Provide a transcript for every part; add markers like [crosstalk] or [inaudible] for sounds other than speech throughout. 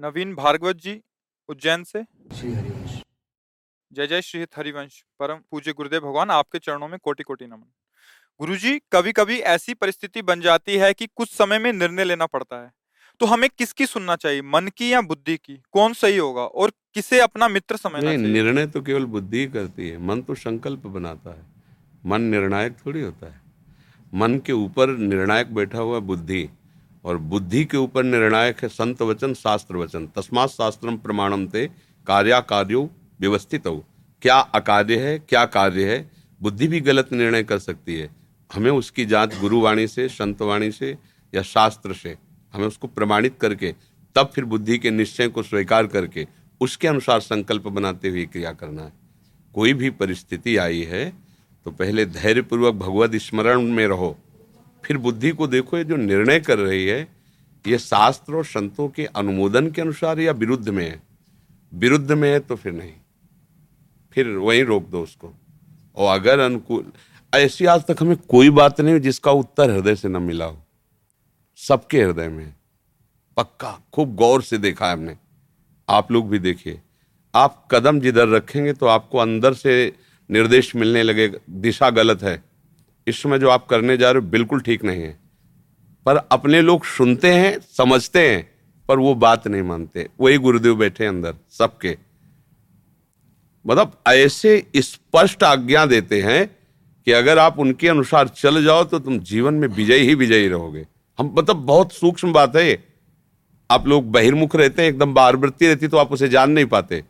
नवीन भार्गवत जी उज्जैन से। श्री हरिवंश। जय जय श्री हरिवंश। परम पूज्य गुरुदेव भगवान आपके चरणों में कोटि कोटि नमन। गुरुजी कभी कभी ऐसी परिस्थिति बन जाती है कि कुछ समय में निर्णय लेना पड़ता है। तो हमें किसकी सुनना चाहिए मन की या बुद्धि की? कौन सही होगा और किसे अपना मित्र समझना नहीं निर्णय तो केवल बुद्धि ही करती है। मन तो संकल्प बनाता है। मन निर्णायक थोड़ी होता है। मन के ऊपर निर्णायक बैठा हुआ बुद्धि और बुद्धि के ऊपर निर्णायक है, संत वचन, शास्त्र वचन। तस्मात शास्त्रम प्रमाणम ते कार्या कार्यो व्यवस्थित हो। क्या अकार्य है, क्या कार्य है? बुद्धि भी गलत निर्णय कर सकती है। हमें उसकी जाँच गुरुवाणी से, संतवाणी से या शास्त्र से, हमें उसको प्रमाणित करके, तब फिर बुद्धि के निश्चय को स्वीकार करके, उसके अनुसार संकल्प बनाते हुए क्रिया करना है। कोई भी परिस्थिति आई है तो पहले धैर्यपूर्वक भगवत स्मरण में रहो। फिर बुद्धि को देखो, ये जो निर्णय कर रही है, ये शास्त्र और संतों के अनुमोदन के अनुसार या विरुद्ध में है? विरुद्ध में है तो फिर नहीं। फिर वहीं रोक दो उसको। और अगर अनुकूल, ऐसी आज तक हमें कोई बात नहीं जिसका उत्तर हृदय से न मिला हो। सबके हृदय में पक्का, खूब गौर से देखा है हमने। आप लोग भी देखिए। आप कदम जिधर रखेंगे तो आपको अंदर से निर्देश मिलने लगेगा दिशा गलत है। इस समय जो आप करने जा रहे हो बिल्कुल ठीक नहीं है। पर अपने लोग सुनते हैं, समझते हैं, पर वो बात नहीं मानते। वही गुरुदेव बैठे अंदर, सबके। मतलब ऐसे स्पष्ट आज्ञा देते हैं कि अगर आप उनके अनुसार चल जाओ तो तुम जीवन में विजयी ही विजयी रहोगे। हम मतलब बहुत सूक्ष्म बात है आप लोग बहिर्मुख रहते हैं, एकदम बारवृत्ति रहती तो आप उसे जान नहीं पाते।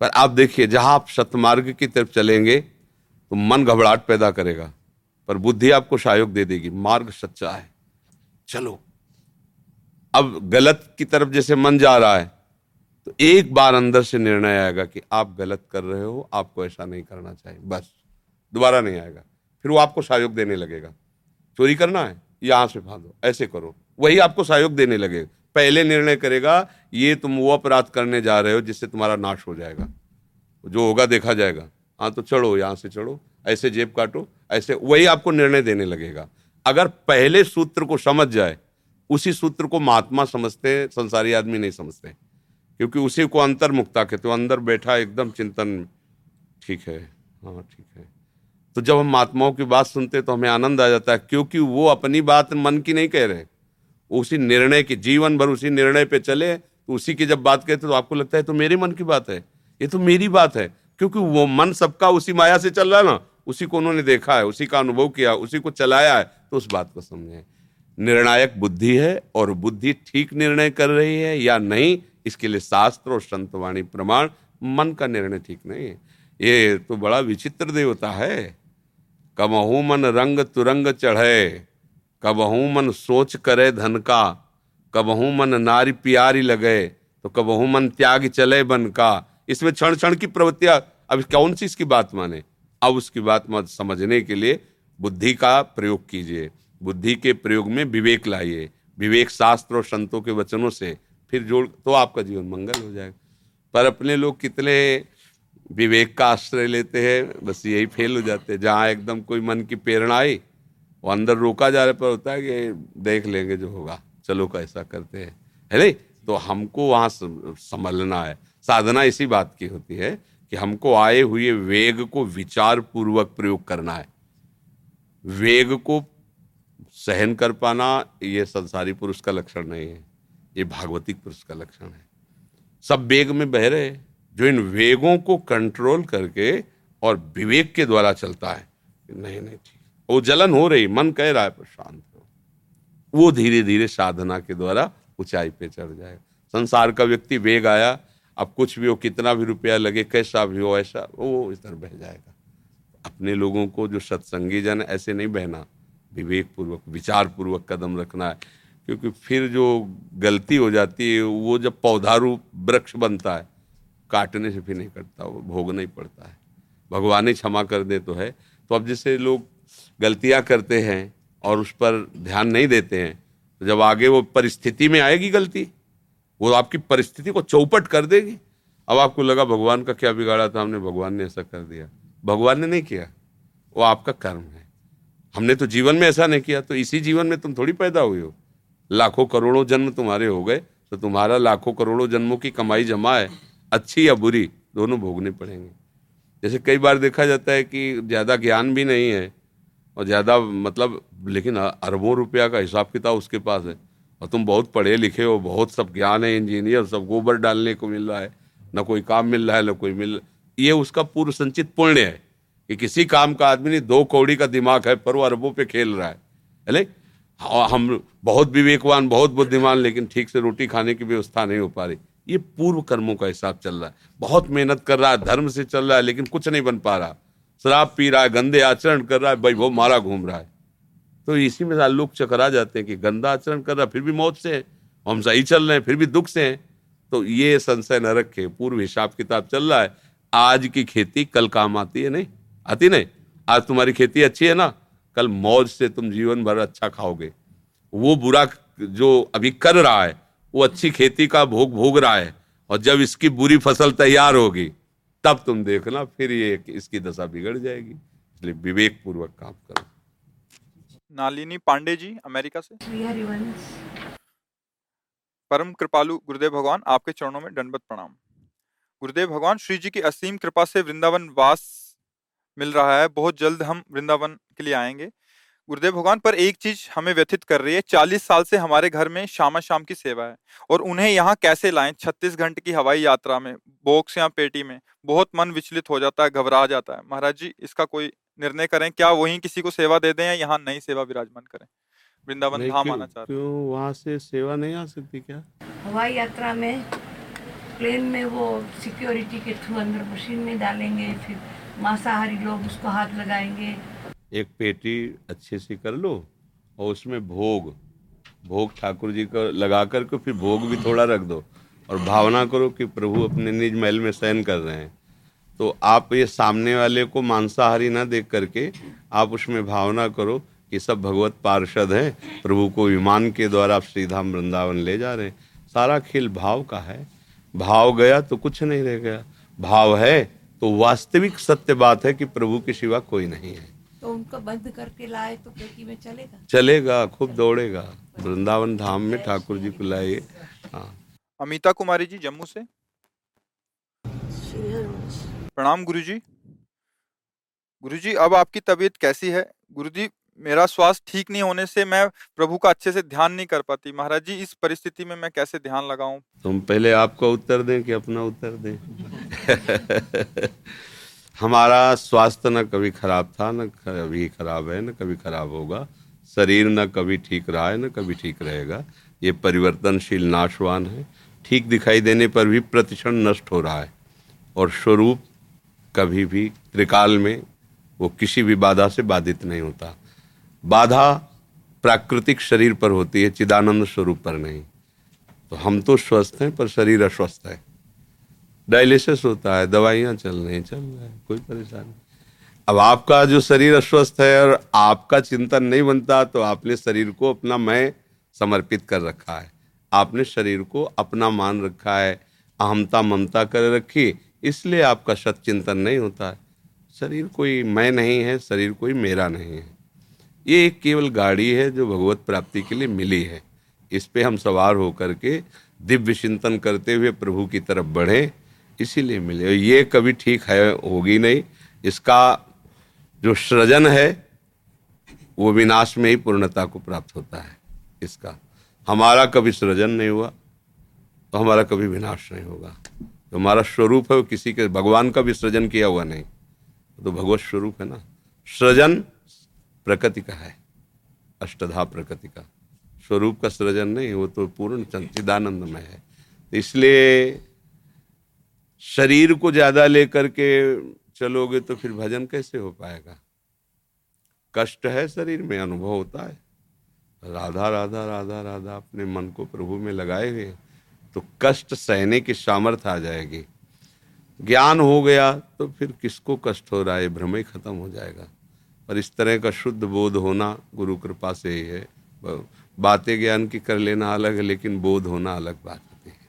पर आप देखिए, जहाँ आप सतमार्ग की तरफ़ चलेंगे तो मन घबराहट पैदा करेगा। पर बुद्धि आपको सहयोग दे देगी, मार्ग सच्चा है। चलो, अब गलत की तरफ़ जैसे मन जा रहा है तो एक बार अंदर से निर्णय आएगा कि आप गलत कर रहे हो, आपको ऐसा नहीं करना चाहिए, बस, दोबारा नहीं आएगा। फिर वो आपको सहयोग देने लगेगा। चोरी करना है, यहाँ से फांदो ऐसे करो, वही आपको सहयोग देने लगेगा पहले निर्णय करेगा, ये तुम वो अपराध करने जा रहे हो जिससे तुम्हारा नाश हो जाएगा। जो होगा देखा जाएगा। हाँ तो चढ़ो, यहाँ से चढ़ो ऐसे जेब काटो, ऐसे, वही आपको निर्णय देने लगेगा। अगर पहले सूत्र को समझ जाए, उसी सूत्र को महात्मा समझते हैं, संसारी आदमी नहीं समझते क्योंकि उसी को अंतर्मुक्ता कहते अंदर बैठा एकदम चिंतन, ठीक है हाँ ठीक है। तो जब हम महात्माओं की बात सुनते तो हमें आनंद आ जाता है, क्योंकि वो अपनी बात मन की नहीं कह रहे उसी निर्णय की, जीवन भर उसी निर्णय पे चले तो उसी की जब बात कहते तो आपको लगता है तो मेरे मन की बात है, ये तो मेरी बात है। क्योंकि वो मन सबका उसी माया से चल रहा है ना उसी को उन्होंने देखा है, उसी का अनुभव किया उसी को चलाया है तो उस बात को समझे। निर्णायक बुद्धि है और बुद्धि ठीक निर्णय कर रही है या नहीं, इसके लिए शास्त्र और संतवाणी प्रमाण, मन का निर्णय ठीक नहीं है। ये तो बड़ा विचित्र देवता है। कबहू मन रंग तुरंग चढ़े, कबहू मन सोच करे धन का, कबहू मन नारी प्यारी लगे तो कबहू मन त्याग चले बन का। इसमें क्षण क्षण की प्रवृत्तियाँ, अब कौन सी इसकी बात माने? अब उसकी बात मत समझने के लिए बुद्धि का प्रयोग कीजिए। बुद्धि के प्रयोग में विवेक लाइए। विवेक शास्त्र और संतों के वचनों से फिर जोड़ तो आपका जीवन मंगल हो जाएगा। पर अपने लोग कितने विवेक का आश्रय लेते हैं, बस यही फेल हो जाते हैं। जहाँ एकदम कोई मन की प्रेरणा आई, वो अंदर रोका जा रहा पर होता है कि देख लेंगे जो होगा। चलो कैसा करते हैं। है नहीं? तो हमको वहाँ संभलना है। साधना इसी बात की होती है कि हमको आए हुए वेग को विचार पूर्वक प्रयोग करना है। वेग को सहन कर पाना, ये संसारी पुरुष का लक्षण नहीं है, ये भागवतिक पुरुष का लक्षण है। सब वेग में बह रहे जो इन वेगों को कंट्रोल करके और विवेक के द्वारा चलता है नहीं नहीं ठीक वो जलन हो रही, मन कह रहा है, पर शांत हो वो धीरे धीरे साधना के द्वारा ऊंचाई पे चढ़ जाएगा। संसार का व्यक्ति वेग आया अब कुछ भी हो, कितना भी रुपया लगे, कैसा भी हो, ऐसा, वो इधर बह जाएगा। अपने लोगों को जो सत्संगी जन, ऐसे नहीं बहना विवेक पूर्वक विचार पूर्वक कदम रखना है। क्योंकि फिर जो गलती हो जाती है, वो जब पौधारू वृक्ष बनता है, काटने से फिर नहीं कटता वो भोगना ही पड़ता है। भगवान ही क्षमा कर दे तो है। तो अब जैसे लोग गलतियाँ करते हैं और उस पर ध्यान नहीं देते हैं तो जब आगे वो परिस्थिति में आएगी गलती वो आपकी परिस्थिति को चौपट कर देगी। अब आपको लगा भगवान का क्या बिगाड़ा था, हमने भगवान ने ऐसा कर दिया। भगवान ने नहीं किया, वो आपका कर्म है। हमने तो जीवन में ऐसा नहीं किया तो इसी जीवन में तुम थोड़ी पैदा हुए हो। लाखों करोड़ों जन्म तुम्हारे हो गए तो तुम्हारा लाखों करोड़ों जन्मों की कमाई जमा है, अच्छी या बुरी, दोनों भोगने पड़ेंगे। जैसे कई बार देखा जाता है कि ज़्यादा ज्ञान भी नहीं है, और ज़्यादा मतलब लेकिन अरबों रुपया का हिसाब किताब उसके पास है। और तुम बहुत पढ़े लिखे हो, बहुत सब ज्ञान है इंजीनियर सब गोबर डालने को मिल रहा है। ना कोई काम मिल रहा है, ना कोई मिल ये उसका पूर्व संचित पुण्य है कि किसी काम का आदमी नहीं दो कौड़ी का दिमाग है, पर वो अरबों पे खेल रहा है। है, हम बहुत विवेकवान, बहुत बुद्धिमान, लेकिन ठीक से रोटी खाने की व्यवस्था नहीं हो पा रही। ये पूर्व कर्मों का हिसाब चल रहा है। बहुत मेहनत कर रहा है, धर्म से चल रहा है, लेकिन कुछ नहीं बन पा रहा। शराब पी रहा है, गंदे आचरण कर रहा है, भाई वो मारा घूम रहा है। तो इसी में लोग चकरा जाते हैं कि गंदा आचरण कर रहा, फिर भी मौत से है, हम सही चल रहे हैं, फिर भी दुख से हैं। तो ये संशय न रखे, पूर्व हिसाब किताब चल रहा है। आज की खेती कल काम आती है नहीं? आती नहीं? आज तुम्हारी खेती अच्छी है ना? कल मौज से तुम जीवन भर अच्छा खाओगे। वो बुरा जो अभी कर रहा है, वो अच्छी खेती का भोग भोग रहा है, और जब इसकी बुरी फ़सल तैयार होगी, तब तुम देखना, फिर ये इसकी दशा बिगड़ जाएगी। इसलिए विवेक पूर्वक काम करो। नालिनी पांडे जी अमेरिका से। परम कृपालु गुरुदेव भगवान आपके चरणों में दंडवत प्रणाम। गुरुदेव भगवान श्री जी की असीम कृपा से वृंदावन वास मिल रहा है। बहुत जल्द हम वृंदावन के लिए आएँगे। गुरुदेव भगवान पर एक चीज़ हमें व्यथित कर रही है चालीस साल से हमारे घर में शामा शाम की सेवा है और उन्हें यहाँ कैसे लाएँ? छत्तीस घंटे की हवाई यात्रा में बॉक्स या पेटी में बहुत मन विचलित हो जाता है घबरा जाता है। महाराज जी इसका कोई निर्णय करें क्या वहीं किसी को सेवा दे दें या यहाँ नई सेवा विराजमान करें? वृंदावन धाम आना चाहते क्यों वहाँ से सेवा नहीं आ सकती क्या? हवाई यात्रा में प्लेन में वो सिक्योरिटी के थ्रू अंदर मशीन में डालेंगे फिर मांसाहारी लोग उसको हाथ लगाएँगे। एक पेटी अच्छे से कर लो और उसमें भोग भोग ठाकुर जी को लगा कर के फिर भोग भी थोड़ा रख दो। और भावना करो कि प्रभु अपने निज महल में शयन कर रहे हैं। तो आप ये सामने वाले को मांसाहारी ना देख करके आप उसमें भावना करो कि सब भगवत पार्षद हैं प्रभु को विमान के द्वारा आप श्रीधाम वृंदावन ले जा रहे हैं। सारा खेल भाव का है। भाव गया तो कुछ नहीं रह गया। भाव है तो वास्तविक सत्य बात है कि प्रभु के सिवा कोई नहीं है। तो उनको बंद करके लाए तो पेटी में चलेगा? चलेगा खूब दौड़ेगा। वृंदावन धाम में ठाकुर जी को लाइए हाँ। अमिता कुमारी जी जम्मू से? प्रणाम गुरुजी। गुरुजी, अब आपकी तबीयत कैसी है? गुरुजी, मेरा स्वास्थ्य ठीक नहीं होने से मैं प्रभु का अच्छे से ध्यान नहीं कर पाती। महाराज जी, इस परिस्थिति में मैं कैसे ध्यान लगाऊँ? तुम पहले आपका उत्तर दें कि अपना उत्तर दें? [laughs] हमारा स्वास्थ्य न कभी खराब था, न कभी खराब है, न कभी खराब होगा। शरीर न कभी ठीक रहा है, न कभी ठीक रहेगा। ये परिवर्तनशील, नाशवान है। ठीक दिखाई देने पर भी प्रतिक्षण नष्ट हो रहा है। और स्वरूप कभी भी त्रिकाल में वो किसी भी बाधा से बाधित नहीं होता। बाधा प्राकृतिक शरीर पर होती है, चिदानंद स्वरूप पर नहीं। तो हम तो स्वस्थ हैं, पर शरीर अस्वस्थ है। डायलिसिस होता है, दवाइयाँ चल रही चल रहा है, कोई परेशानी अब आपका जो शरीर अस्वस्थ है और आपका चिंतन नहीं बनता तो आपने शरीर को अपना मैं समर्पित कर रखा है। आपने शरीर को अपना मान रखा है अहमता ममता कर रखी इसलिए आपका सत चिंतन नहीं होता है। शरीर कोई मैं नहीं है, शरीर कोई मेरा नहीं है। ये एक केवल गाड़ी है जो भगवत प्राप्ति के लिए मिली है। इस पे हम सवार होकर के दिव्य चिंतन करते हुए प्रभु की तरफ़ बढ़े, इसीलिए मिले। ये कभी ठीक है, होगी नहीं। इसका जो सृजन है, वो विनाश में ही पूर्णता को प्राप्त होता है। इसका हमारा कभी सृजन नहीं हुआ तो हमारा कभी विनाश नहीं होगा। तो हमारा स्वरूप है वो किसी के, भगवान का भी सृजन किया हुआ नहीं। तो भगवत स्वरूप है ना। सृजन प्रकृति का है, अष्टधा प्रकृति का। स्वरूप का सृजन नहीं, वो तो पूर्ण चिदानंद में है। इसलिए शरीर को ज़्यादा लेकर के चलोगे तो फिर भजन कैसे हो पाएगा? कष्ट है शरीर में, अनुभव होता है। राधा राधा राधा राधा अपने मन को प्रभु में लगाए हुए तो कष्ट सहने की सामर्थ्य आ जाएगी। ज्ञान हो गया तो फिर किसको कष्ट हो रहा है? भ्रम ही खत्म हो जाएगा। और इस तरह का शुद्ध बोध होना गुरु कृपा से ही है। बातें ज्ञान की कर लेना अलग है, लेकिन बोध होना अलग बात होती है।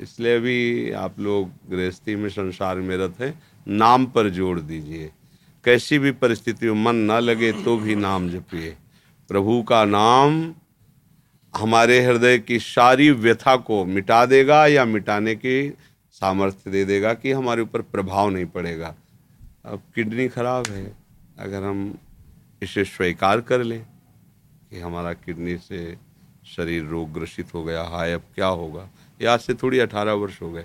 इसलिए अभी आप लोग गृहस्थी में संसार में रथ हैं, नाम पर जोड़ दीजिए। कैसी भी परिस्थिति में मन न लगे तो भी नाम जपिए। प्रभु का नाम हमारे हृदय की सारी व्यथा को मिटा देगा या मिटाने की सामर्थ्य दे देगा कि हमारे ऊपर प्रभाव नहीं पड़ेगा। अब किडनी खराब है, अगर हम इसे स्वीकार कर लें कि हमारा किडनी से शरीर रोग ग्रसित हो गया, हाय, अब क्या होगा? ये आज से थोड़ी अठारह वर्ष हो गए।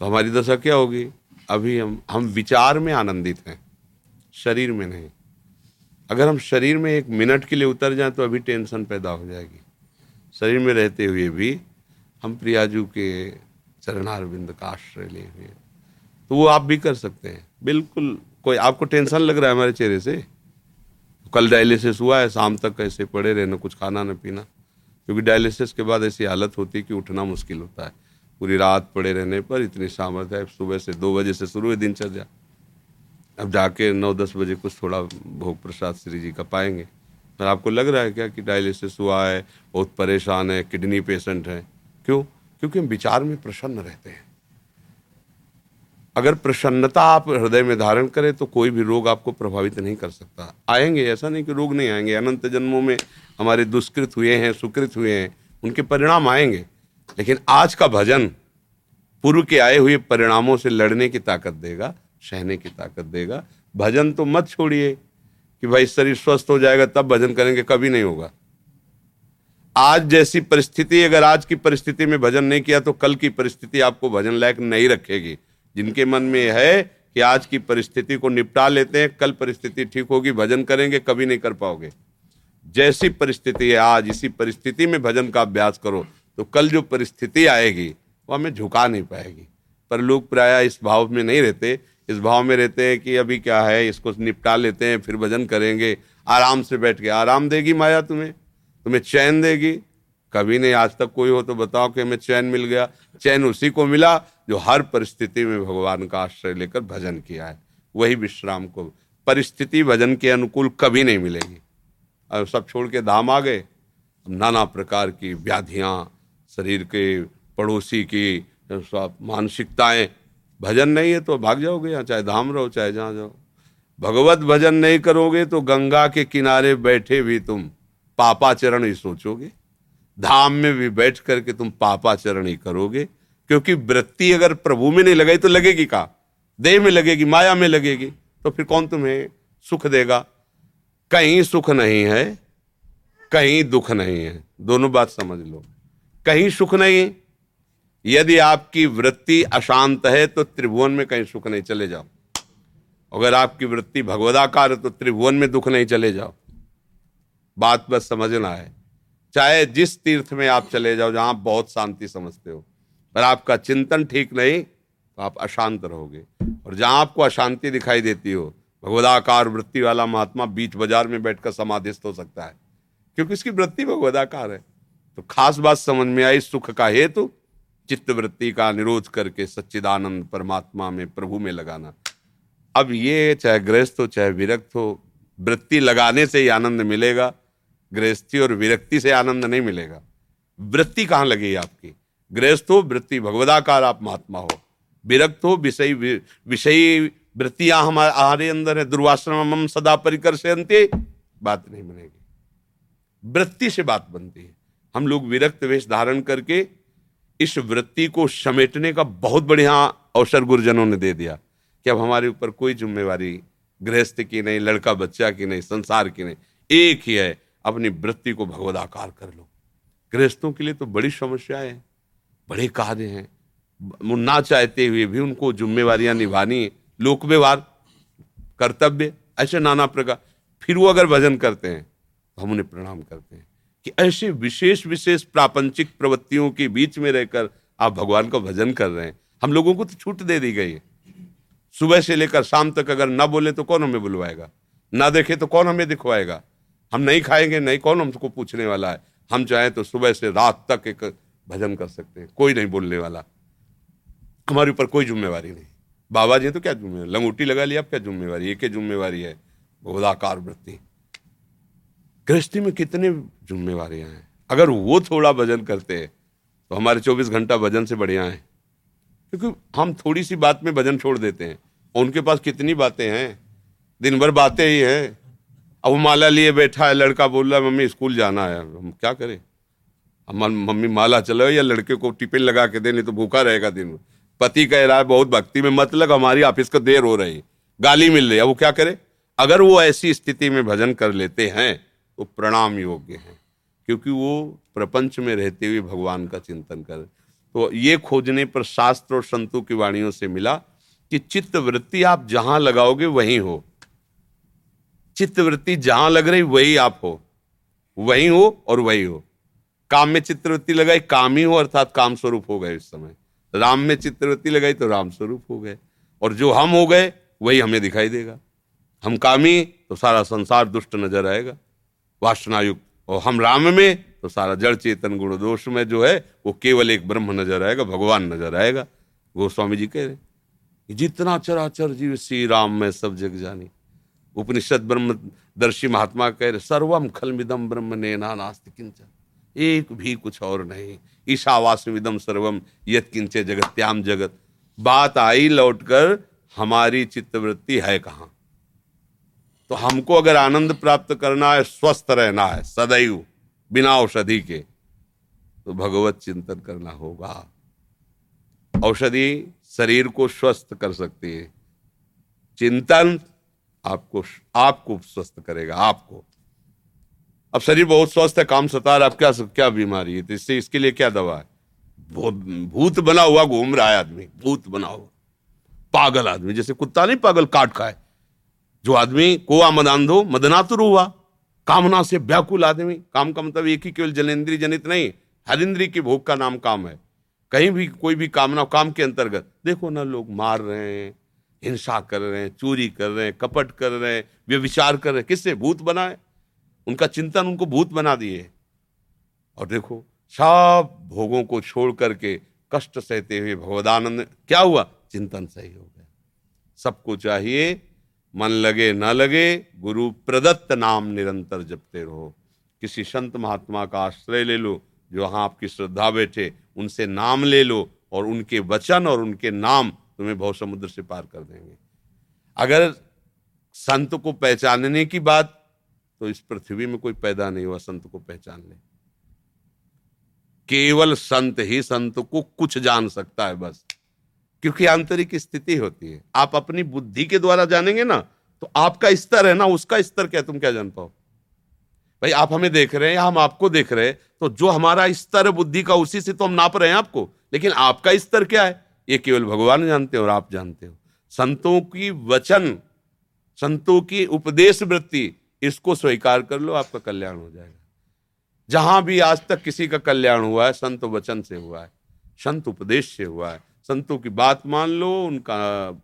तो हमारी दशा क्या होगी? अभी हम हम विचार में आनंदित हैं, शरीर में नहीं। अगर हम शरीर में एक मिनट के लिए उतर जाएँ तो अभी टेंशन पैदा हो जाएगी। शरीर में रहते हुए भी हम प्रियाजू के चरणारविंद का आश्रय लिए हुए तो वो आप भी कर सकते हैं। बिल्कुल, कोई आपको टेंशन लग रहा है हमारे चेहरे से? कल डायलिसिस हुआ है, शाम तक कैसे पड़े रहे ना कुछ खाना ना पीना। क्योंकि डायलिसिस के बाद ऐसी हालत होती है कि उठना मुश्किल होता है। पूरी रात पड़े रहने पर इतनी सामर्थ्य है, सुबह से दो बजे से शुरू है दिनचर्या। अब जाके नौ दस बजे कुछ थोड़ा भोग प्रसाद श्री जी का पाएँगे। पर आपको लग रहा है क्या कि डायलिसिस हुआ है, बहुत परेशान है किडनी पेशेंट है? क्यों? क्योंकि हम विचार में प्रसन्न रहते हैं। अगर प्रसन्नता आप हृदय में धारण करें तो कोई भी रोग आपको प्रभावित नहीं कर सकता। आएँगे, ऐसा नहीं कि रोग नहीं आएँगे। अनंत जन्मों में हमारे दुष्कृत हुए हैं, सुकृत हुए हैं, उनके परिणाम आएँगे। लेकिन आज का भजन पूर्व के आए हुए परिणामों से लड़ने की ताकत देगा, सहने की ताकत देगा। भजन तो मत छोड़िए। कि भाई शरीर स्वस्थ हो जाएगा, तब भजन करेंगे, कभी नहीं होगा। आज जैसी परिस्थिति, अगर आज की परिस्थिति में भजन नहीं किया तो कल की परिस्थिति आपको भजन लायक नहीं रखेगी। जिनके मन में है कि आज की परिस्थिति को निपटा लेते हैं, कल परिस्थिति ठीक होगी, भजन करेंगे, कभी नहीं कर पाओगे। जैसी परिस्थिति है आज, इसी परिस्थिति में भजन का अभ्यास करो तो कल जो परिस्थिति आएगी, वो हमें झुका नहीं पाएगी। पर लोग प्राय इस भाव में नहीं रहते इस भाव में रहते हैं कि अभी क्या है, इसको निपटा लेते हैं, फिर भजन करेंगे। आराम से बैठ के आराम देगी माया तुम्हें? तुम्हें चैन देगी? कभी नहीं, आज तक कोई हो तो बताओ कि हमें चैन मिल गया। चैन उसी को मिला जो हर परिस्थिति में भगवान का आश्रय लेकर भजन किया है। वही विश्राम को। परिस्थिति भजन के अनुकूल कभी नहीं मिलेगी। अब सब छोड़ के धाम आ गए। नाना प्रकार की व्याधियाँ, शरीर के पड़ोसी की, मानसिकताएँ भजन नहीं है तो भाग जाओगे यहाँ, चाहे धाम रहो, चाहे जहाँ जाओ। भगवत भजन नहीं करोगे तो गंगा के किनारे बैठे भी तुम पापाचरण ही सोचोगे। धाम में भी बैठ करके तुम पापाचरण ही करोगे। क्योंकि वृत्ति अगर प्रभु में नहीं लगाई तो लगेगी का देह में लगेगी, माया में लगेगी। तो फिर कौन तुम्हें सुख देगा? कहीं सुख नहीं है, कहीं दुख नहीं है। दोनों बात समझ लो। कहीं सुख नहीं यदि आपकी वृत्ति अशांत है तो त्रिभुवन में कहीं सुख नहीं, चले जाओ। अगर आपकी वृत्ति भगवदाकार है तो त्रिभुवन में दुख नहीं, चले जाओ। बात बस समझना है। चाहे जिस तीर्थ में आप चले जाओ, जहाँ बहुत शांति समझते हो, पर आपका चिंतन ठीक नहीं तो आप अशांत रहोगे। और जहाँ आपको अशांति दिखाई देती हो, भगवदाकार वृत्ति वाला महात्मा बीच बाज़ार में बैठकर समाधिस्थ हो सकता है। क्योंकि उसकी वृत्ति भगवदाकार है। तो खास बात समझ में आई, सुख का हेतु चित्त वृत्ति का निरोध करके सच्चिदानंद परमात्मा में प्रभु में लगाना। अब ये चाहे गृहस्थ हो, चाहे विरक्त हो, वृत्ति लगाने से ही आनंद मिलेगा। गृहस्थी और विरक्ति से आनंद नहीं मिलेगा। वृत्ति कहाँ लगेगी आपकी? गृहस्थ हो, वृत्ति भगवदाकार आप महात्मा हो। विरक्त हो, विषय विषयी वृत्तियाँ हमारे अंदर है दुर्वाश्रम सदा परिकर से अंत्य बात नहीं बनेगी। वृत्ति से बात बनती है। हम लोग विरक्त वेश धारण करके इस वृत्ति को समेटने का बहुत बढ़िया अवसर गुरुजनों ने दे दिया कि अब हमारे ऊपर कोई जिम्मेवारी गृहस्थ की नहीं, लड़का बच्चा की नहीं, संसार की नहीं, एक ही है, अपनी वृत्ति को भगवदाकार कर लो। गृहस्थों के लिए तो बड़ी समस्याएँ हैं, बड़े कार्य हैं। ना चाहते हुए भी उनको जिम्मेवारियाँ निभानी लोक व्यवहार कर्तव्य, ऐसे नाना प्रकार। फिर वो अगर भजन करते हैं तो हम उन्हें प्रणाम करते हैं। कि ऐसे विशेष विशेष प्रापंचिक प्रवृत्तियों के बीच में रहकर आप भगवान का भजन कर रहे हैं। हम लोगों को तो छूट दे दी गई है। सुबह से लेकर शाम तक अगर ना बोले तो कौन हमें बुलवाएगा? ना देखे तो कौन हमें दिखवाएगा? हम नहीं खाएँगे, नहीं कौन हमको पूछने वाला है? हम चाहें तो सुबह से रात तक एक भजन कर सकते हैं। कोई नहीं बोलने वाला। हमारे ऊपर कोई जिम्मेवारी नहीं। बाबा जी तो क्या जिम्मेवारी? लंगूटी लगा लिया अब क्या जिम्मेवारी? एक ही जिम्मेवारी है बहुदाकार वृत्ति। गृहस्थी में कितने जिम्मेवारियाँ हैं? अगर वो थोड़ा भजन करते हैं तो हमारे चौबीस घंटा भजन से बढ़िया है। क्योंकि हम थोड़ी सी बात में भजन छोड़ देते हैं। उनके पास कितनी बातें हैं? दिन भर बातें ही हैं। अब माला लिए बैठा है, लड़का बोल रहा है, मम्मी, स्कूल जाना है। हम क्या करें? हम मम्मी, माला चलो या लड़के को टिफ़िन लगा के दे, नहीं तो भूखा रहेगा दिन में। पति कह रहा है, बहुत भक्ति में मतलब हमारी ऑफ़िस को देर हो रही गाली मिल रही है। वो क्या करे? अगर वो ऐसी स्थिति में भजन कर लेते हैं तो प्रणाम योग्य हैं, क्योंकि वो प्रपंच में रहते हुए भगवान का चिंतन कर तो ये खोजने पर शास्त्र और संतों की वाणियों से मिला कि चित्त वृत्ति आप जहाँ लगाओगे वहीं हो। चित्त वृत्ति जहाँ लग रही वही आप हो। वही हो और वही हो। काम में चित्रवृत्ति लगाई, काम ही हो, अर्थात काम स्वरूप हो गए इस समय। राम में चित्रवृत्ति लगाई तो राम स्वरूप हो गए। और जो हम हो गए, वही हमें दिखाई देगा। हम कामी तो सारा संसार दुष्ट नज़र आएगा। वासनायुक्त और हम राम में तो सारा जड़ चेतन गुण दोष में जो है, वो केवल एक ब्रह्म नज़र आएगा, भगवान नज़र आएगा। गोस्वामी जी कह रहे जितना चराचर जीव श्री राम में, सब जग जानी। उपनिषद ब्रह्म दर्शी महात्मा कह रहे, सर्वम खलमिदम ब्रह्म ने नास्त किंचन। एक भी कुछ और नहीं। ईशावास विदम सर्वम, यत किंचे जगत्याम जगत। बात आई लौटकर, हमारी चित्तवृत्ति है कहाँ? तो हमको अगर आनंद प्राप्त करना है, स्वस्थ रहना है, सदैव, बिना औषधि के तो भगवत चिंतन करना होगा। औषधि शरीर को स्वस्थ कर सकती है। चिंतन आपको आपको स्वस्थ करेगा, आपको। अब शरीर बहुत स्वस्थ है, काम सता रहा अब क्या क्या बीमारी है? तो इससे, इसके लिए क्या दवा है? भूत बना हुआ घूम रहा है आदमी, भूत बना हुआ। पागल आदमी, जैसे कुत्ता नहीं, पागल काट खाए। जो आदमी को मदांधो मदनातुर हुआ, कामना से व्याकुल आदमी, काम का मतलब एक ही केवल जनेन्द्रीय जनित नहीं हर इंद्री की भोग का नाम काम है। कहीं भी कोई भी कामना, काम के अंतर्गत, देखो ना लोग मार रहे हैं, हिंसा कर रहे हैं, चोरी कर रहे हैं, कपट कर रहे हैं वे विचार कर रहे हैं। किससे भूत बनाए? उनका चिंतन उनको भूत बना दिए। और देखो, सब भोगों को छोड़ करके कष्ट सहते हुए भगवदानंद, क्या हुआ? चिंतन सही हो गया। सबको चाहिए मन लगे न लगे, गुरु प्रदत्त नाम निरंतर जपते रहो। किसी संत महात्मा का आश्रय ले लो, जो वहाँ आपकी श्रद्धा बैठे, उनसे नाम ले लो और उनके वचन और उनके नाम तुम्हें बहुत समुद्र से पार कर देंगे। अगर संत को पहचानने की बात तो इस पृथ्वी में कोई पैदा नहीं हुआ संत को पहचान ले केवल संत ही संत को कुछ जान सकता है बस। क्योंकि आंतरिक स्थिति होती है। आप अपनी बुद्धि के द्वारा जानेंगे ना तो आपका स्तर है ना, उसका स्तर क्या, तुम क्या जान पाओ भाई, आप हमें देख रहे हैं या हम आपको देख रहे हैं तो जो हमारा स्तर बुद्धि का, उसी से तो हम नाप रहे हैं आपको। लेकिन आपका स्तर क्या है? ये केवल भगवान जानते हो और आप जानते हो। संतों की वचन, संतों की उपदेश वृत्ति, इसको स्वीकार कर लो, आपका कल्याण हो जाएगा। जहाँ भी आज तक किसी का कल्याण हुआ है, संत वचन से हुआ है, संत उपदेश से हुआ है संतों की बात मान लो उनका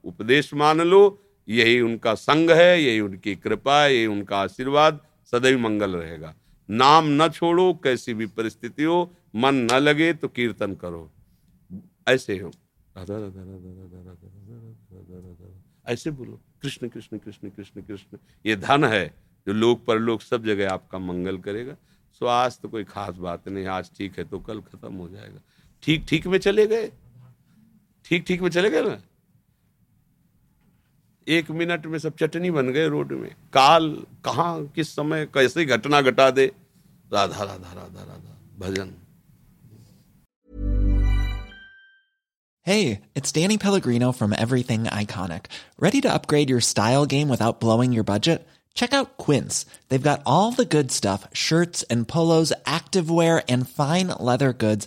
उपदेश मान लो यही उनका संग है यही उनकी कृपा है यही उनका आशीर्वाद सदैव मंगल रहेगा नाम न छोड़ो कैसी भी परिस्थिति हो मन न लगे तो कीर्तन करो ऐसे हो ऐसे बोलो कृष्ण कृष्ण कृष्ण कृष्ण कृष्ण ये धन है जो लोग पर लोग सब जगह आपका मंगल करेगा सो आज तो कोई खास बात नहीं आज ठीक है तो कल खत्म हो जाएगा ठीक ठीक में चले गए ठीक ठीक में चले गए ना एक मिनट में सब चटनी बन गए रोड में काल कहा किस समय कैसे घटना घटा दे राधा राधा राधा राधा भजन Hey, it's Danny Pellegrino from Everything Iconic. Ready to upgrade your style game without blowing your budget? Check out Quince. They've got all the good stuff shirts and polos, activewear, and fine leather goods,